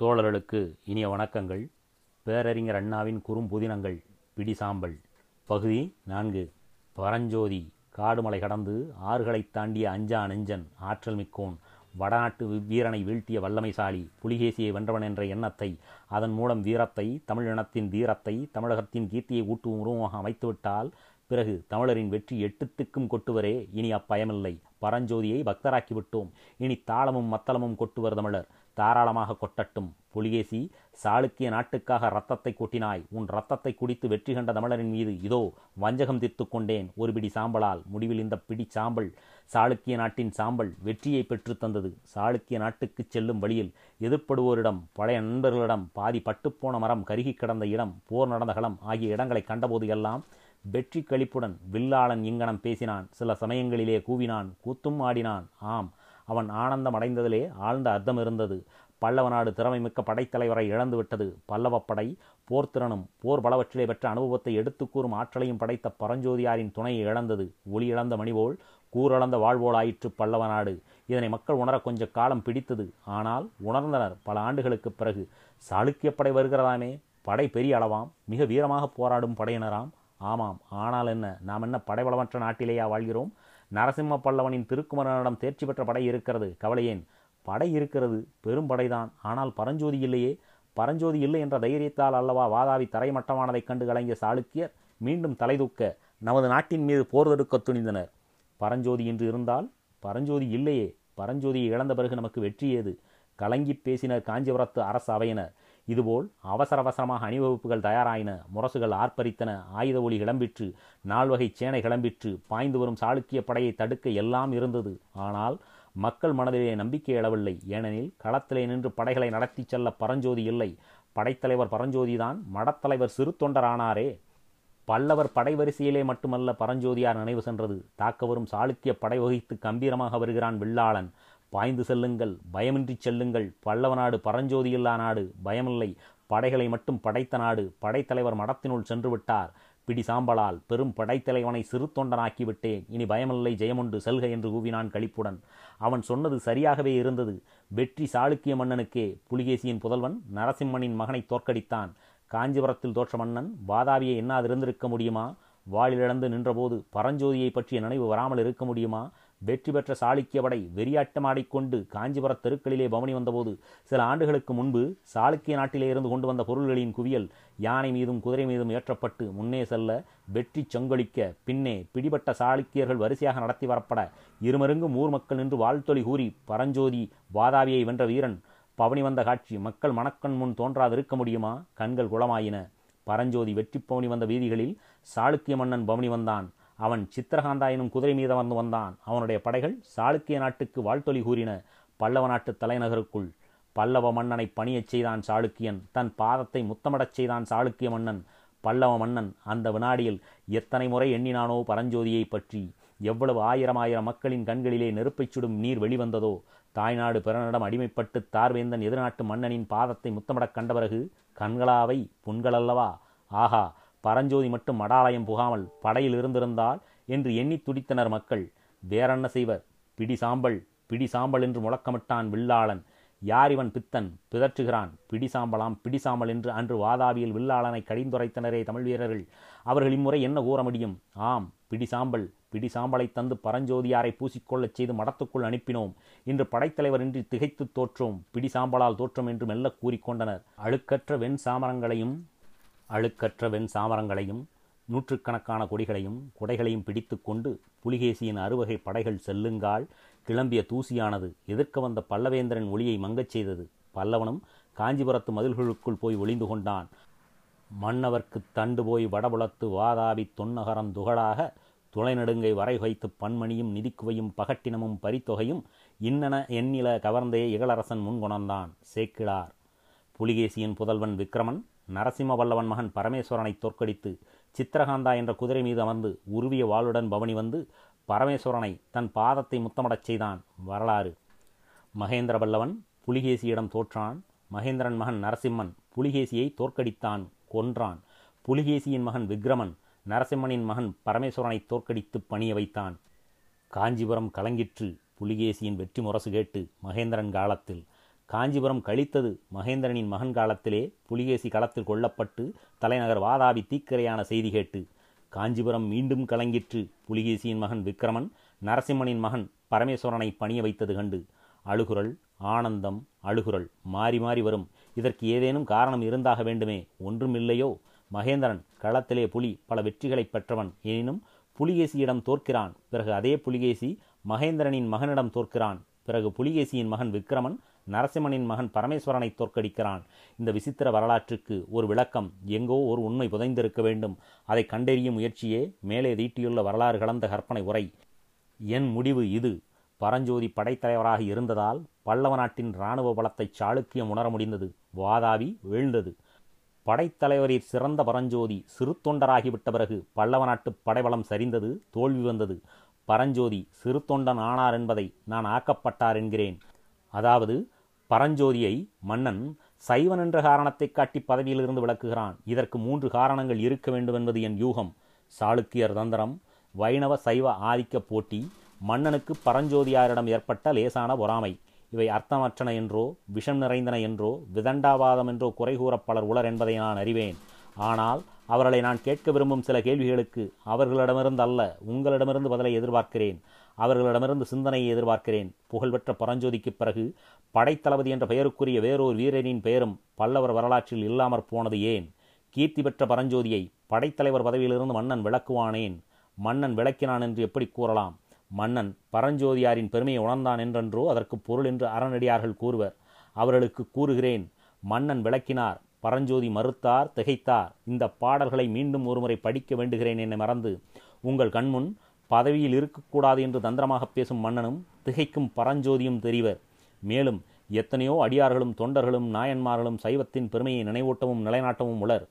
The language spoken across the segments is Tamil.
தோழர்களுக்கு இனிய வணக்கங்கள். பேரறிஞர் அண்ணாவின் குறும்புதினங்கள் பிடிசாம்பல். பகுதி நான்கு. பரஞ்சோதி காடுமலை கடந்து ஆறுகளைத் தாண்டிய அஞ்சா நெஞ்சன் ஆற்றல் மிக்கோன் வடநாட்டு வீரனை வீழ்த்திய வல்லமைசாலி புலிகேசியை வென்றவன் என்ற எண்ணத்தை அதன் மூலம் வீரத்தை தமிழினத்தின் தீரத்தை தமிழகத்தின் கீர்த்தியை ஊட்டும் உருவமாக அமைத்துவிட்டால் பிறகு தமிழரின் வெற்றி எட்டுத்துக்கும் கொட்டுவரே இனி அப்பயமில்லை. பரஞ்சோதியை பக்தராக்கிவிட்டோம். இனி தாளமும் மத்தளமும் கொட்டுவர் தமிழர். தாராளமாக கொட்டட்டும். புலிகேசி சாளுக்கிய நாட்டுக்காக ரத்தத்தை கொட்டினாய். உன் ரத்தத்தை குடித்து வெற்றி கண்ட தமிழரின் மீது இதோ வஞ்சகம் தீர்த்து கொண்டேன். ஒரு பிடி சாம்பலால். முடிவில் இந்த பிடி சாம்பல் சாளுக்கிய நாட்டின் சாம்பல் வெற்றியை பெற்று தந்தது. சாளுக்கிய நாட்டுக்கு செல்லும் வழியில் எதிர்ப்படுவோரிடம் பழைய நண்பர்களிடம் பாதி பட்டுப்போன மரம் கருகி கிடந்த இடம் போர் நடந்த களம் ஆகிய இடங்களை கண்டபோது எல்லாம் வெற்றி கழிப்புடன் வில்லாளன் இங்கனம் பேசினான். சில சமயங்களிலே கூவினான் கூத்தும் ஆடினான். ஆம் அவன் ஆனந்தம் அடைந்ததிலே ஆழ்ந்த அர்த்தம் இருந்தது. பல்லவ நாடு திறமைமிக்க படைத்தலைவரை இழந்துவிட்டது பல்லவப்படை போர்த்திறனும் போர் பலவற்றிலே பெற்ற அனுபவத்தை எடுத்துக்கூறும் ஆற்றலையும் படைத்த பரஞ்சோதியாரின் துணையை இழந்தது. ஒளி இழந்த மணிபோல் கூறளந்த வாழ்வோலாயிற்று பல்லவ நாடு இதனை மக்கள் உணர கொஞ்ச காலம் பிடித்தது. ஆனால் உணர்ந்தனர் பல ஆண்டுகளுக்குப் பிறகு சாளுக்கிய படை வருகிறதாமே படை பெரிய அளவாம் மிக வீரமாக போராடும் படையினராம் ஆமாம் ஆனால் என்ன நாம் என்ன படைபலமற்ற நாட்டிலேயா வாழ்கிறோம்? நரசிம்ம பல்லவனின் திருக்குமரனிடம் தேர்ச்சி பெற்ற படை இருக்கிறது. கவலையேன் படை இருக்கிறது. பெரும் படைதான். ஆனால் பரஞ்சோதி இல்லையே? பரஞ்சோதி இல்லை என்ற தைரியத்தால் அல்லவா வாதாவி தரைமட்டமானதைக் கண்டு கலங்கிய சாளுக்கியர் மீண்டும் தலைதூக்க நமது நாட்டின் மீது போர் தடுக்க துணிந்தனர். பரஞ்சோதி என்று இருந்தால்? பரஞ்சோதி இல்லையே. பரஞ்சோதியை இழந்த பிறகு நமக்கு வெற்றி ஏது? கலங்கி பேசினர் காஞ்சிபுரத்து அரசு அவையினர். இதுபோல் அவசர அவசரமாக அணிவகுப்புகள் தயாராயின. முரசுகள் ஆர்ப்பரித்தன. ஆயுத ஒளி கிளம்பிற்று. நால்வகை சேனை கிளம்பிற்று. பாய்ந்து வரும் சாளுக்கிய படையை தடுக்க எல்லாம் இருந்தது. ஆனால் மக்கள் மனதிலே நம்பிக்கை எழவில்லை. ஏனெனில் களத்திலே நின்று படைகளை நடத்திச் செல்ல பரஞ்சோதி இல்லை. படைத்தலைவர் பரஞ்சோதிதான் மடத்தலைவர் சிறு தொண்டரானாரே பல்லவர் படை வரிசையிலே மட்டுமல்ல பரஞ்சோதியார் நினைவு சென்றது. தாக்க வரும் சாளுக்கிய படை வகித்து கம்பீரமாக வருகிறான் வில்லாளன். பாய்ந்து செல்லுங்கள் பயமின்றி செல்லுங்கள். பல்லவ நாடு பரஞ்சோதியில்லா நாடு பயமில்லை. படைகளை மட்டும் படைத்த நாடு படைத்தலைவர் மடத்தினுள் சென்று விட்டார் பிடி சாம்பலால் பெரும் படைத்தலைவனை சிறு இனி பயமில்லை ஜெயமுண்டு செல்க என்று கூவினான் களிப்புடன். அவன் சொன்னது சரியாகவே இருந்தது. வெற்றி சாளுக்கிய மன்னனுக்கே. புலிகேசியின் புதல்வன் நரசிம்மனின் மகனை தோற்கடித்தான். காஞ்சிபுரத்தில் தோற்ற மன்னன் வாதாவியை என்னாதிருந்திருக்க முடியுமா? வாளிலிழந்து நின்றபோது பரஞ்சோதியை பற்றிய நினைவு வராமல் இருக்க முடியுமா? வெற்றி பெற்ற சாளுக்கிய படை வெறியாட்டமாடிக்கொண்டு காஞ்சிபுர தெருக்களிலே பவனி வந்தபோது சில ஆண்டுகளுக்கு முன்பு சாளுக்கிய நாட்டிலே இருந்து கொண்டு வந்த பொருள்களின் குவியல் யானை மீதும் குதிரை மீதும் ஏற்றப்பட்டு முன்னே செல்ல வெற்றி சங்கொழிக்க பின்னே பிடிபட்ட சாளுக்கியர்கள் வரிசையாக நடத்தி வரப்பட இருமருங்கும் ஊர் மக்கள் நின்று வாழ்த்தொலி கூறி பரஞ்சோதி வாதாவியை வென்ற வீரன் பவனி வந்த காட்சி மக்கள் மணக்கண் முன் தோன்றாதிருக்க முடியுமா? கண்கள் குளமாயின. பரஞ்சோதி வெற்றி பவனி வந்த வீதிகளில் சாளுக்கிய மன்னன் பவனி வந்தான். அவன் சித்திரகாந்தா எனும் குதிரை மீதமர்ந்து வந்தான். அவனுடைய படைகள் சாளுக்கிய நாட்டுக்கு வாழ்த்தொலி கூறின. பல்லவ நாட்டு தலைநகருக்குள் பல்லவ மன்னனை பணியச் செய்தான் சாளுக்கியன். தன் பாதத்தை முத்தமிடச் செய்தான் சாளுக்கிய மன்னன். பல்லவ மன்னன் அந்த வினாடியில் எத்தனை முறை எண்ணினானோ பரஞ்சோதியை பற்றி. எவ்வளவு ஆயிரம் ஆயிரம் மக்களின் கண்களிலே நெருப்பைச் சுடும் நீர் வெளிவந்ததோ. தாய்நாடு பிறனிடம் அடிமைப்பட்டு தார்வேந்தன் எதிர்நாட்டு மன்னனின் பாதத்தை முத்தமிடக் கண்ட பிறகு கண்களாவை புண்களல்லவா ஆஹா! பரஞ்சோதி மட்டும் மடாலயம் புகாமல் படையில் இருந்திருந்தால் என்று எண்ணி துடித்தனர் மக்கள். வேறென்ன செய்வர்? பிடி சாம்பல் பிடி சாம்பல் என்று முழக்கமிட்டான் வில்லாளன். யார் இவன் பித்தன்? பிதற்றுகிறான். பிடி சாம்பலாம் பிடி சாம்பல் என்று அன்று வாதாபியில் வில்லாளனை கடிந்துரைத்தனரே தமிழ் வீரர்கள். அவர்கள் இம்முறை என்ன கூற முடியும்? ஆம் பிடி சாம்பல் பிடி சாம்பலை தந்து பரஞ்சோதியாரை பூசிக்கொள்ளச் செய்து மடத்துக்குள் அனுப்பினோம். இன்று படைத்தலைவர் இன்றி திகைத்து தோற்றோம். பிடி சாம்பலால் தோற்றம் என்று மெல்ல கூறிக்கொண்டனர் அழுக்கற்ற வெண் சாமரங்களையும் அழுக்கற்ற வெண் சாமரங்களையும் நூற்றுக்கணக்கான கொடிகளையும் குடைகளையும் பிடித்து கொண்டு புலிகேசியின் அறுவகை படைகள் செல்லுங்கால் கிளம்பிய தூசியானது எதிர்க்க வந்த பல்லவேந்திரன் ஒளியை மங்கச் செய்தது. பல்லவனும் காஞ்சிபுரத்து மதில்களுக்குள் போய் ஒளிந்து கொண்டான். மன்னவர்க்கு தண்டு போய் வடபுலத்து வாதாபி தொன்னகரம் துகளாக துளைநடுங்கை வரை வைத்து பன்மணியும் நிதிக்குவையும் பகட்டினமும் பரித்தொகையும் இன்னன எண்ணில கவர்ந்தே இகலரசன் முன்கொணர்ந்தான். சேக்கிழார். புலிகேசியின் புதல்வன் விக்ரமன் நரசிம்ம வல்லவன் மகன் பரமேஸ்வரனை தோற்கடித்து சித்திரகாந்தா என்ற குதிரை மீது அமர்ந்து உருவிய வாளுடன் பவனி வந்து பரமேஸ்வரனை தன் பாதத்தை முத்தமிடச் செய்தான் வரலாறு. மகேந்திர வல்லவன் புலிகேசியிடம் தோற்றான். மகேந்திரன் மகன் நரசிம்மன் புலிகேசியை தோற்கடித்தான் கொன்றான். புலிகேசியின் மகன் விக்ரமன் நரசிம்மனின் மகன் பரமேஸ்வரனை தோற்கடித்து பணிய வைத்தான். காஞ்சிபுரம் கலங்கிற்று புலிகேசியின் வெற்றி முரசு கேட்டு மகேந்திரன் காலத்தில் காஞ்சிபுரம் கழித்தது மகேந்திரனின் மகன் காலத்திலே புலிகேசி களத்தில் கொல்லப்பட்டு தலைநகர் வாதாபி தீக்கிரையான செய்தி கேட்டு காஞ்சிபுரம் மீண்டும் கலங்கிற்று. புலிகேசியின் மகன் விக்கிரமன் நரசிம்மனின் மகன் பரமேஸ்வரனை பணிய வைத்தது கண்டு அழுகுரல் ஆனந்தம் அழுகுரல் மாறி மாறி வரும். இதற்கு ஏதேனும் காரணம் இருந்தாக வேண்டுமே ஒன்றுமில்லையோ? மகேந்திரன் களத்திலே புலி பல வெற்றிகளை பெற்றவன். எனினும் புலிகேசியிடம் தோற்கிறான். பிறகு அதே புலிகேசி மகேந்திரனின் மகனிடம் தோற்கிறான். பிறகு புலிகேசியின் மகன் விக்கிரமன் நரசிம்மனின் மகன் பரமேஸ்வரனை தோற்கடிக்கிறான். இந்த விசித்திர வரலாற்றுக்கு ஒரு விளக்கம் எங்கோ ஒரு உண்மை புதைந்திருக்க வேண்டும். அதை கண்டறியும் முயற்சியே மேலே தீட்டியுள்ள வரலாறு கலந்த கற்பனை உரை. என் முடிவு இது. பரஞ்சோதி படைத்தலைவராக இருந்ததால் பல்லவ நாட்டின் இராணுவ பலத்தை சாளுக்கியம் உணர முடிந்தது. வாதாவி வீழ்ந்தது. படைத்தலைவரில் சிறந்த பரஞ்சோதி சிறு தொண்டராகிவிட்ட பிறகு பல்லவ நாட்டு படைபலம் சரிந்தது தோல்வி வந்தது. பரஞ்சோதி சிறு தொண்டன் ஆனார் என்பதை நான் ஆக்கப்பட்டார் என்கிறேன். அதாவது பரஞ்சோதியை மன்னன் சைவன் என்ற காரணத்தை காட்டி பதவியிலிருந்து விளக்குகிறான் இதற்கு மூன்று காரணங்கள் இருக்க வேண்டும் என்பது என் யூகம். சாளுக்கியர் தந்திரம் வைணவ சைவ ஆதிக்க போட்டி மன்னனுக்கு பரஞ்சோதியாரிடம் ஏற்பட்ட லேசான பொறாமை. இவை அர்த்தமற்றன என்றோ விஷம் நிறைந்தன என்றோ விதண்டாவாதம் என்றோ குறை கூற பலர் உளர் என்பதை நான் அறிவேன். ஆனால் அவர்களை நான் கேட்க விரும்பும் சில கேள்விகளுக்கு அவர்களிடமிருந்து அல்ல உங்களிடமிருந்து பதிலை எதிர்பார்க்கிறேன். அவர்களிடமிருந்து சிந்தனையை எதிர்பார்க்கிறேன். புகழ்பெற்ற பரஞ்சோதிக்கு பிறகு படைத்தளபதி என்ற பெயருக்குரிய வேறொரு வீரனின் பெயரும் பல்லவர் வரலாற்றில் இல்லாமற் போனது ஏன்? கீர்த்தி பெற்ற பரஞ்சோதியை படைத்தலைவர் பதவியிலிருந்து மன்னன் விளக்குவானேன்? மன்னன் விளக்கினான் என்று எப்படி கூறலாம்? மன்னன் பரஞ்சோதியாரின் பெருமையை உணர்ந்தான் என்றென்றோ அதற்கு பொருள் என்று அறநடியார்கள் கூறுவர். அவர்களுக்கு கூறுகிறேன் மன்னன் விளக்கினார் பரஞ்சோதி மறுத்தார் திகைத்தார். இந்த பாடல்களை மீண்டும் ஒருமுறை படிக்க வேண்டுகிறேன் என்னை மறந்து. உங்கள் கண்முன் பதவியில் இருக்கக்கூடாது என்று தந்திரமாக பேசும் மன்னனும் திகைக்கும் பரஞ்சோதியும் தெரிவர். மேலும் எத்தனையோ அடியார்களும் தொண்டர்களும் நாயன்மார்களும் சைவத்தின் பெருமையை நினைவூட்டவும் நிலைநாட்டவும் உளர்.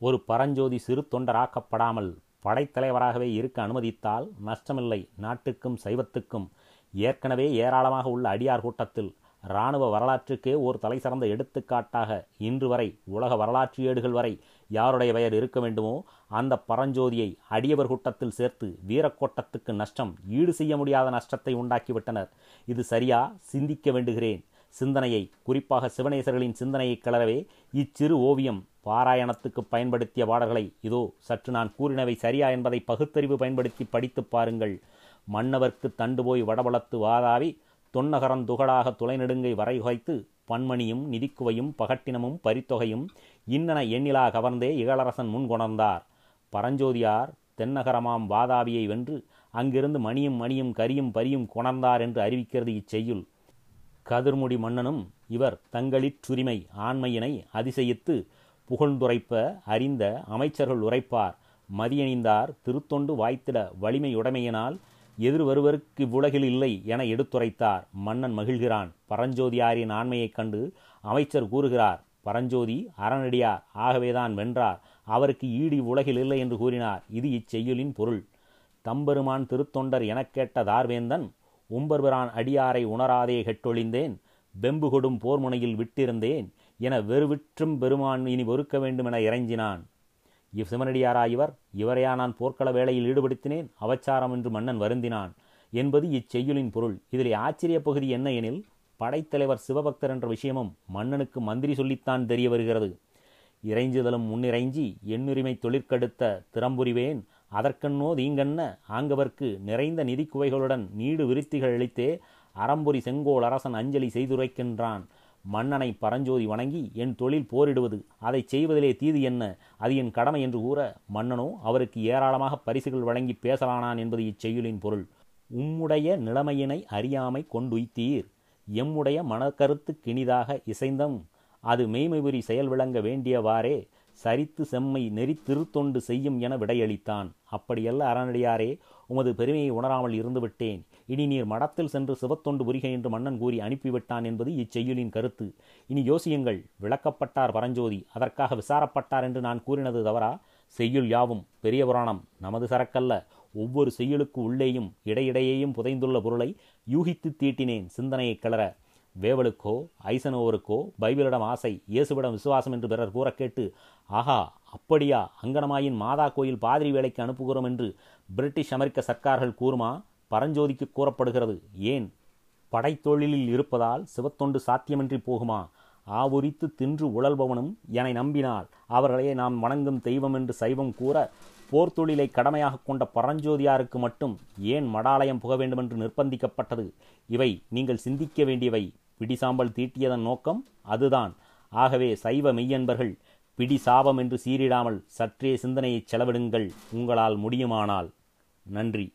ஒரு பரஞ்சோதி சிறு தொண்டராக்கப்படாமல் படைத்தலைவராகவே இருக்க அனுமதித்தால் நஷ்டமில்லை. நாட்டுக்கும் சைவத்துக்கும் ஏற்கனவே ஏராளமாக உள்ள அடியார் கூட்டத்தில் இராணுவ வரலாற்றுக்கே ஓர் தலை சிறந்த எடுத்துக்காட்டாக இன்று வரை உலக வரலாற்று ஏடுகள் வரை யாருடைய பெயர் இருக்க வேண்டுமோ அந்த பரஞ்சோதியை அடியவர் கூட்டத்தில் சேர்த்து வீரக்கோட்டத்துக்கு நஷ்டம் ஈடு செய்ய முடியாத நஷ்டத்தை உண்டாக்கிவிட்டனர். இது சரியா? சிந்திக்க வேண்டுகிறேன். சிந்தனையை குறிப்பாக சிவனேசர்களின் சிந்தனையை கிளறவே இச்சிறு ஓவியம் பாராயணத்துக்கு பயன்படுத்திய பாடல்களை இதோ சற்று நான் கூறினவை சரியா என்பதை பகுத்தறிவு பயன்படுத்தி படித்துப் பாருங்கள். மன்னவர்க்கு தண்டு போய் வடபலத்து வாதாவி தொன்னகரன் துகளாக துளைநெடுங்கை வரை பன்மணியும் நிதிக்குவையும் பகட்டினமும் பரித்தொகையும் இன்னன எண்ணிலா கவர்ந்தே இகலரசன் முன் கொணர்ந்தார். பரஞ்சோதியார் தென்னகரமாம் வாதாபியை வென்று அங்கிருந்து மணியும் மணியும் கரியும் பரியும் கொணர்ந்தார் என்று அறிவிக்கிறது இச்செய்யுள். கதிர்முடி மன்னனும் இவர் தங்களிற்றுரிமை ஆண்மையினை அதிசயித்து புகழ்ந்துரைப்ப அறிந்த அமைச்சர்கள் உரைப்பார். மதியணிந்தார் திருத்தொண்டு வாய்த்திட வலிமையுடைமையினால் எதிர் வருவருக்கு இவ்வுலகில் இல்லை என எடுத்துரைத்தார். மன்னன் மகிழ்கிறான். பரஞ்சோதியாரின் ஆண்மையைக் கண்டு அமைச்சர் கூறுகிறார் பரஞ்சோதி அறநடியார் ஆகவேதான் வென்றார். அவருக்கு ஈடு உலகில் இல்லை என்று கூறினார். இது இச்செய்யுளின் பொருள். தம்பெருமான் திருத்தொண்டர் எனக் கேட்ட தார்வேந்தன் உம்பர்பிரான் அடியாரை உணராதே கெட்டொழிந்தேன் வெம்பு கொடும் போர்முனையில் விட்டிருந்தேன் என வெறுவிற்றும் பெருமான் இனி வெறுக்க வேண்டும் என இறைஞ்சினான். இவ் சிவனடியாரா இவர் இவரையா நான் போர்க்கள வேளையில் ஈடுபடுத்தினேன் அவச்சாரம் என்று மன்னன் வருந்தினான் என்பது இச்செய்யுளின் பொருள். இதில் ஆச்சரிய பகுதி என்ன எனில் படைத்தலைவர் சிவபக்தர் என்ற விஷயமும் மன்னனுக்கு மந்திரி சொல்லித்தான் தெரிய வருகிறது. இறைஞ்சுதலும் முன்னிறைஞ்சி எண்ணுரிமை தொழிற்கெடுத்த திறம்புரிவேன் அதற்கண்ணோ தீங்கண்ண ஆங்கவர்க்கு நிறைந்த நிதி குவைகளுடன் நீடு விருத்திகள் அளித்தே அறம்பொறி செங்கோல் அரசன் அஞ்சலி செய்துரைக்கின்றான். மன்னனை பரஞ்சோதி வணங்கி என் தொழில் போரிடுவது. அதை செய்வதிலே தீது என்ன? அது என் கடமை என்று கூற மன்னனோ அவருக்கு ஏராளமாக பரிசுகள் வழங்கி பேசலானான் என்பது இச்செய்யுளின் பொருள். உம்முடைய நிலைமையினை அறியாமை கொண்டுய்த்தீர். எம்முடைய மனக்கருத்து கிணிதாக இசைந்தம். அது மெய்மைபுரி செயல் விளங்க வேண்டியவாறே. சரித்து செம்மை நெறி திருத்தொண்டு செய்யும் என விடையளித்தான். அப்படியல்ல அறநடியாரே உமது பெருமையை உணராமல் இருந்துவிட்டேன். இனி நீர் மடத்தில் சென்று சிவத்தொண்டு புரிக என்று மன்னன் கூறி அனுப்பிவிட்டான் என்பது இச்செய்யுளின் கருத்து. இனி யோசியுங்கள் விளக்கப்பட்டார் பரஞ்சோதி அதற்காக விசாரப்பட்டார் என்று நான் கூறினது தவறா? செய்யுள் யாவும் பெரிய புராணம் நமது சரக்கல்ல. ஒவ்வொரு செய்யுளுக்கு உள்ளேயும் இடையிடையேயும் புதைந்துள்ள பொருளை யூகித்து தீட்டினேன் சிந்தனையை கிளற. வேவலுக்கோ ஐசனோவருக்கோ பைபிளிடம் ஆசை இயேசுவிடம் விசுவாசம் என்று பிறர் கூற கேட்டு ஆஹா அப்படியா? அங்கனமாயின் மாதா கோயில் பாதிரி வேலைக்கு அனுப்புகிறோம் என்று பிரிட்டிஷ் அமெரிக்க சர்க்கார்கள் கூறுமா? பரஞ்சோதிக்கு கூறப்படுகிறது. ஏன்? படைத்தொழிலில் இருப்பதால் சிவத்தொண்டு சாத்தியமின்றி போகுமா? ஆவுரித்து தின்று உழல்பவனும் என்னை நம்பினால் அவர்களே நாம் வணங்கும் தெய்வம் என்று சைவம் கூற போர்த்தொழிலை கடமையாக கொண்ட பரஞ்சோதியாருக்கு மட்டும் ஏன் மடாலயம் புக வேண்டுமென்று நிர்பந்திக்கப்பட்டது இவை நீங்கள் சிந்திக்க வேண்டியவை. பிடிசாம்பல் தீட்டியதன் நோக்கம் அதுதான். ஆகவே சைவ மெய்யன்பர்கள் பிடி சாபம் என்று சீரிடாமல் சற்றே சிந்தனையை செலவிடுங்கள். உங்களால் முடியுமானால். நன்றி.